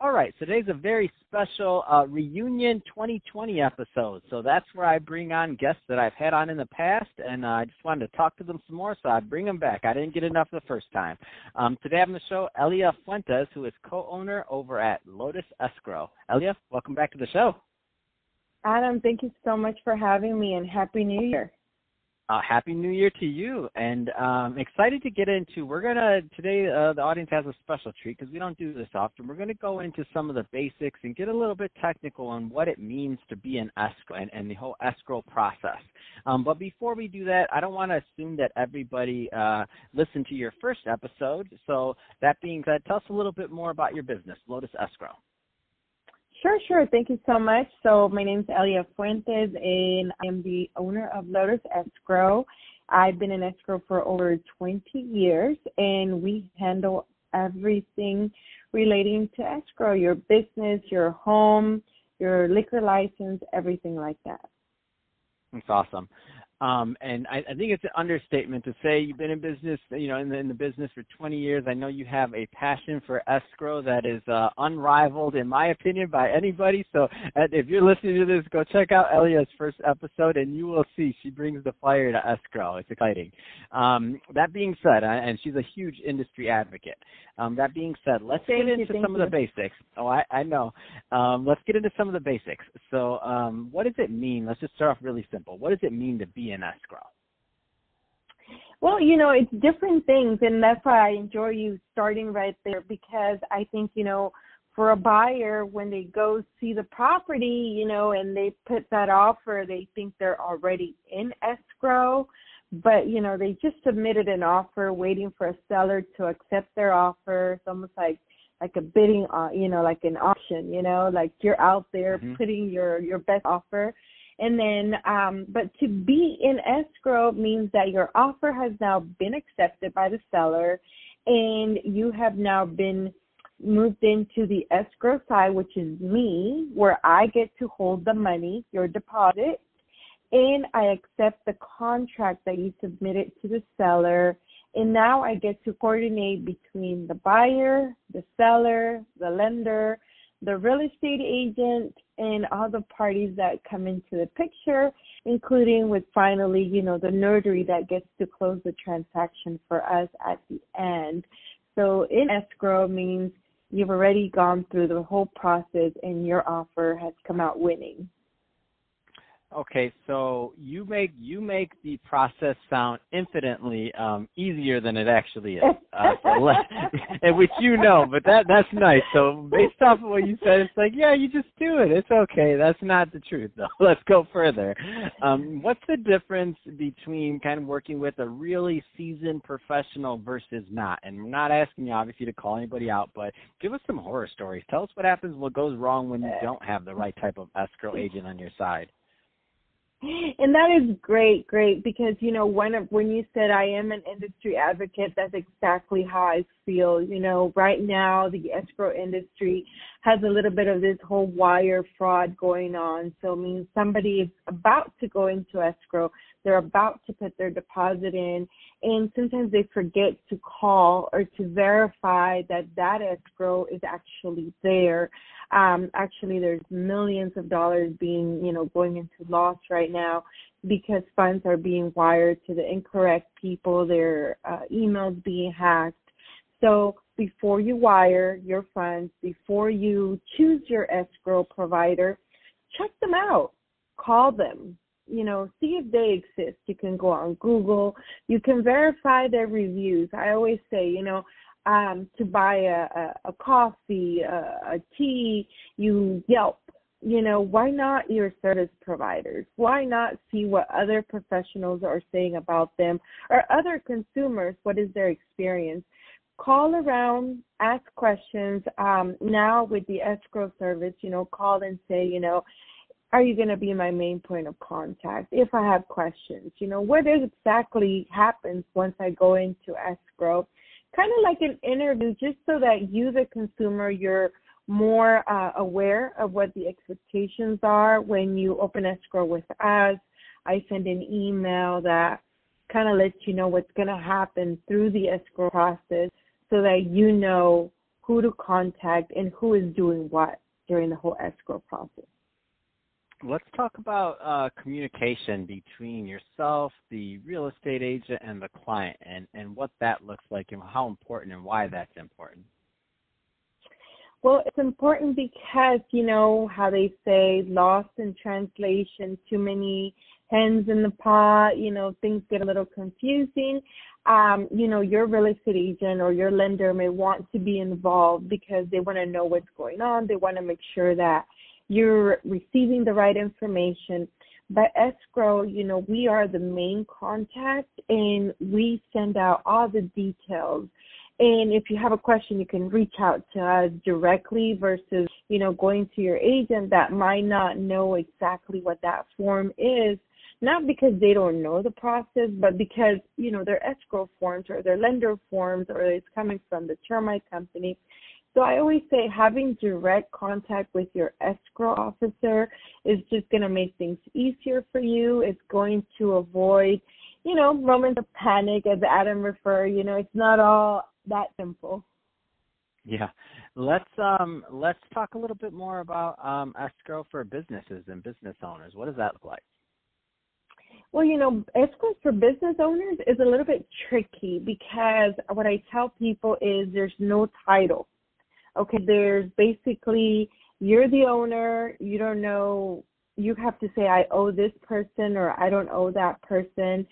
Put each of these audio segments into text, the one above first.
All right, so today's a very special uh, reunion 2020 episode. So that's where I bring on guests that I've had on in the past, and uh, I just wanted to talk to them some more, so I bring them back. I didn't get enough the first time. Um, today on the show, Elia Fuentes, who is co-owner over at Lotus Escrow. Elia, welcome back to the show. Adam, thank you so much for having me and Happy New Year. Uh, Happy New Year to you, and um, excited to get into. We're gonna today. Uh, the audience has a special treat because we don't do this often. We're gonna go into some of the basics and get a little bit technical on what it means to be an escrow and, and the whole escrow process. Um, but before we do that, I don't want to assume that everybody uh, listened to your first episode. So that being said, tell us a little bit more about your business, Lotus Escrow. Sure, sure. Thank you so much. So my name is Elia Fuentes, and I am the owner of Lotus Escrow. I've been in escrow for over 20 years, and we handle everything relating to escrow, your business, your home, your liquor license, everything like that. That's awesome. Um, and I, I, think it's an understatement to say you've been in business, you know, in the, in the business for 20 years. I know you have a passion for escrow that is uh, unrivaled, in my opinion, by anybody. So if you're listening to this, go check out Elia's first episode, and you will see she brings the fire to escrow. It's exciting. Um, that being said, and she's a huge industry advocate. Um, that being said, let's thank get into you, some you. of the basics. Oh, I, I know. Um, let's get into some of the basics. So, um, what does it mean? Let's just start off really simple. What does it mean to be an escrow? Well, you know, it's different things, and that's why I enjoy you starting right there because I think, you know, for a buyer, when they go see the property, you know, and they put that offer, they think they're already in escrow but you know they just submitted an offer waiting for a seller to accept their offer it's almost like like a bidding uh you know like an auction you know like you're out there mm-hmm. putting your your best offer and then um but to be in escrow means that your offer has now been accepted by the seller and you have now been moved into the escrow side which is me where i get to hold the money your deposit and I accept the contract that you submitted to the seller. And now I get to coordinate between the buyer, the seller, the lender, the real estate agent, and all the parties that come into the picture, including with finally, you know, the notary that gets to close the transaction for us at the end. So in escrow means you've already gone through the whole process and your offer has come out winning. Okay, so you make you make the process sound infinitely um, easier than it actually is, uh, so which you know, but that that's nice. So based off of what you said, it's like yeah, you just do it. It's okay. That's not the truth though. Let's go further. Um, what's the difference between kind of working with a really seasoned professional versus not? And I'm not asking you obviously to call anybody out, but give us some horror stories. Tell us what happens, what goes wrong when you don't have the right type of escrow agent on your side and that is great, great because you know when when you said I am an industry advocate, that's exactly how I You know, right now the escrow industry has a little bit of this whole wire fraud going on. So it means somebody is about to go into escrow, they're about to put their deposit in, and sometimes they forget to call or to verify that that escrow is actually there. Um, actually, there's millions of dollars being, you know, going into loss right now because funds are being wired to the incorrect people, their uh, emails being hacked. So before you wire your funds, before you choose your escrow provider, check them out. Call them. You know, see if they exist. You can go on Google. You can verify their reviews. I always say, you know, um, to buy a, a, a coffee, a, a tea, you Yelp. You know, why not your service providers? Why not see what other professionals are saying about them or other consumers? What is their experience? Call around, ask questions. Um, now with the escrow service, you know, call and say, you know, are you going to be my main point of contact if I have questions? You know, what exactly happens once I go into escrow? Kind of like an interview, just so that you, the consumer, you're more uh, aware of what the expectations are when you open escrow with us. I send an email that kind of lets you know what's going to happen through the escrow process so that you know who to contact and who is doing what during the whole escrow process. Let's talk about uh, communication between yourself, the real estate agent, and the client, and, and what that looks like, and how important and why that's important. Well, it's important because, you know, how they say lost in translation, too many hens in the pot, you know, things get a little confusing. Um, you know, your real estate agent or your lender may want to be involved because they want to know what's going on. They want to make sure that you're receiving the right information. But escrow, you know, we are the main contact and we send out all the details. And if you have a question, you can reach out to us directly versus, you know, going to your agent that might not know exactly what that form is not because they don't know the process, but because, you know, their escrow forms or their lender forms or it's coming from the termite company. So I always say having direct contact with your escrow officer is just going to make things easier for you. It's going to avoid, you know, moments of panic as Adam referred, you know, it's not all that simple. Yeah. Let's um let's talk a little bit more about um escrow for businesses and business owners. What does that look like? Well, you know, escrow for business owners is a little bit tricky because what I tell people is there's no title. Okay, there's basically you're the owner, you don't know, you have to say I owe this person or I don't owe that person.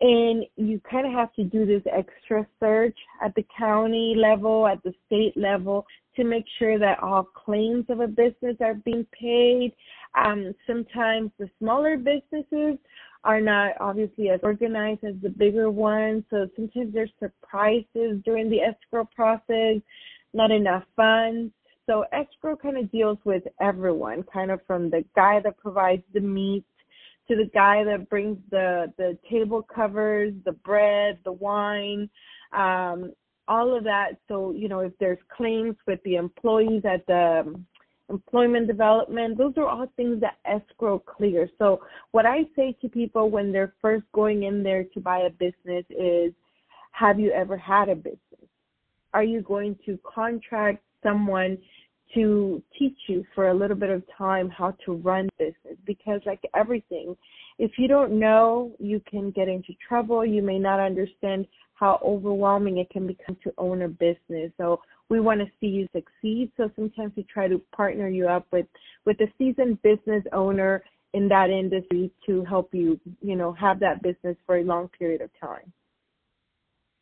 And you kind of have to do this extra search at the county level, at the state level, to make sure that all claims of a business are being paid. Um, sometimes the smaller businesses are not obviously as organized as the bigger ones. So sometimes there's surprises during the escrow process, not enough funds. So escrow kind of deals with everyone, kind of from the guy that provides the meat to the guy that brings the the table covers, the bread, the wine, um, all of that. So you know if there's claims with the employees at the employment development. Those are all things that escrow clears. So what I say to people when they're first going in there to buy a business is, have you ever had a business? Are you going to contract someone to teach you for a little bit of time how to run business? Because like everything, if you don't know, you can get into trouble. You may not understand how overwhelming it can become to own a business. So we want to see you succeed. So sometimes we try to partner you up with with a seasoned business owner in that industry to help you, you know, have that business for a long period of time.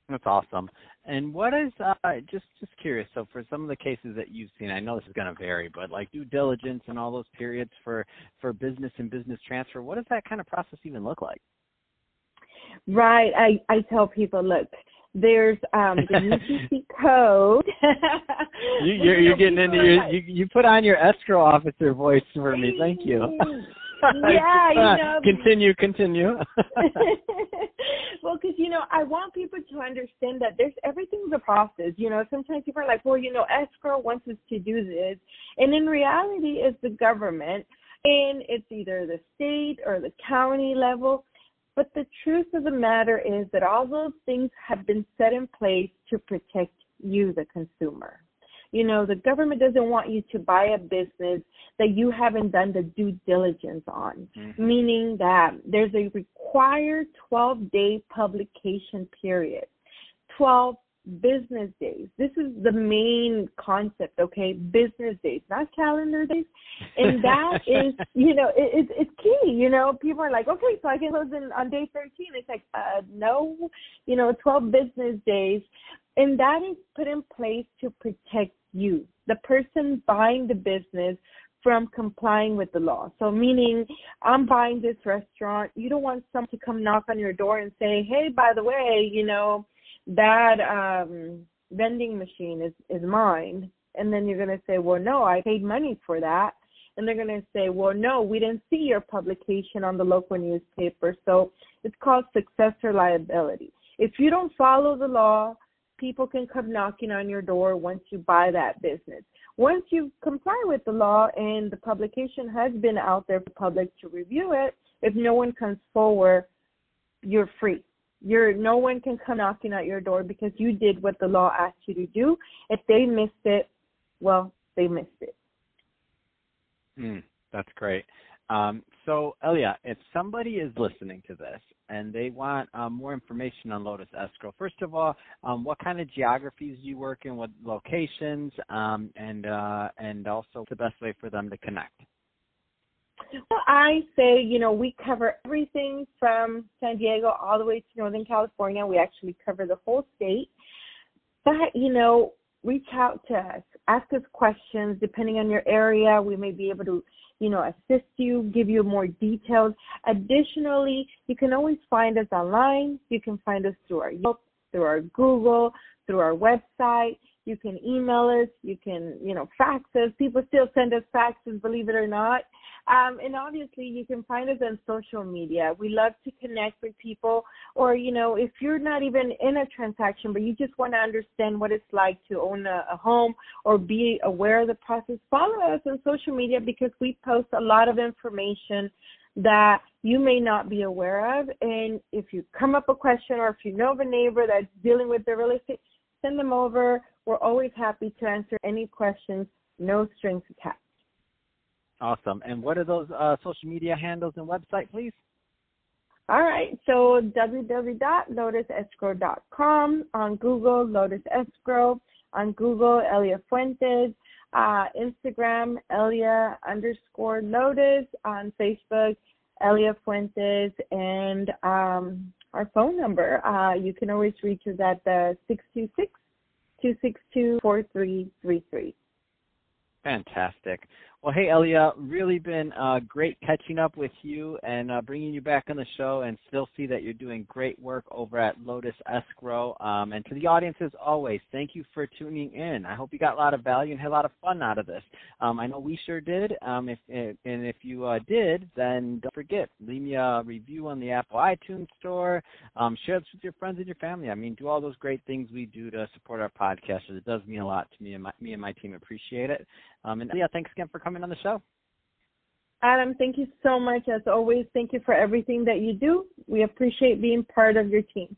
That's awesome. And what is uh, just just curious? So for some of the cases that you've seen, I know this is going to vary, but like due diligence and all those periods for for business and business transfer, what does that kind of process even look like? Right. I I tell people, look, there's um the UCC code. you, you're you're getting into your you you put on your escrow officer voice for me. Thank you. yeah, you know. Continue, continue. well, because you know, I want people to understand that there's everything's a process. You know, sometimes people are like, well, you know, escrow wants us to do this, and in reality, it's the government, and it's either the state or the county level but the truth of the matter is that all those things have been set in place to protect you, the consumer. You know, the government doesn't want you to buy a business that you haven't done the due diligence on, mm-hmm. meaning that there's a required 12 day publication period. 12 business days. This is the main concept, okay? Business days, not calendar days. And that is, you know, it, it's it's key. You know, people are like, okay, so I can close in on day 13. It's like, uh, no, you know, 12 business days. And that is put in place to protect you, the person buying the business from complying with the law. So meaning I'm buying this restaurant, you don't want someone to come knock on your door and say, "Hey, by the way, you know, that um vending machine is is mine. And then you're going to say well no i paid money for that. And they're going to say well no we didn't see your publication on the local newspaper so it's called successor liability. If you don't follow the law people can come knocking on your door once you buy that business. Once you comply with the law and the publication has been out there for public to review it if no one comes forward you're free you're no one can come knocking at your door because you did what the law asked you to do. If they missed it, well, they missed it. Mm, that's great. Um, so, Elia, if somebody is listening to this and they want um, more information on Lotus Escrow, first of all, um, what kind of geographies do you work in, what locations, um, and uh, and also the best way for them to connect? Well, I say, you know, we cover everything from San Diego all the way to Northern California. We actually cover the whole state. But, you know, reach out to us, ask us questions. Depending on your area, we may be able to, you know, assist you, give you more details. Additionally, you can always find us online. You can find us through our Yelp, through our Google, through our website. You can email us. You can, you know, fax us. People still send us faxes, believe it or not. Um, and obviously, you can find us on social media. We love to connect with people, or you know, if you're not even in a transaction, but you just want to understand what it's like to own a, a home or be aware of the process, follow us on social media because we post a lot of information that you may not be aware of. And if you come up a question or if you know of a neighbor that's dealing with their real estate, send them over. We're always happy to answer any questions, no strings attached. Awesome. And what are those uh, social media handles and website, please? All right. So www.lotusescrow.com on Google, Lotus Escrow on Google, Elia Fuentes. Uh, Instagram, Elia underscore Lotus on Facebook, Elia Fuentes, and um, our phone number. Uh, you can always reach us at the 626 262 4333. Fantastic. Well, hey, Elia, really been uh, great catching up with you and uh, bringing you back on the show, and still see that you're doing great work over at Lotus Escrow. Um, and to the audience, as always, thank you for tuning in. I hope you got a lot of value and had a lot of fun out of this. Um, I know we sure did. Um, if, if, and if you uh, did, then don't forget leave me a review on the Apple iTunes Store. Um, share this with your friends and your family. I mean, do all those great things we do to support our podcasters. It does mean a lot to me and my me and my team appreciate it. Um, and yeah, thanks again for coming on the show. Adam, thank you so much. As always, thank you for everything that you do. We appreciate being part of your team.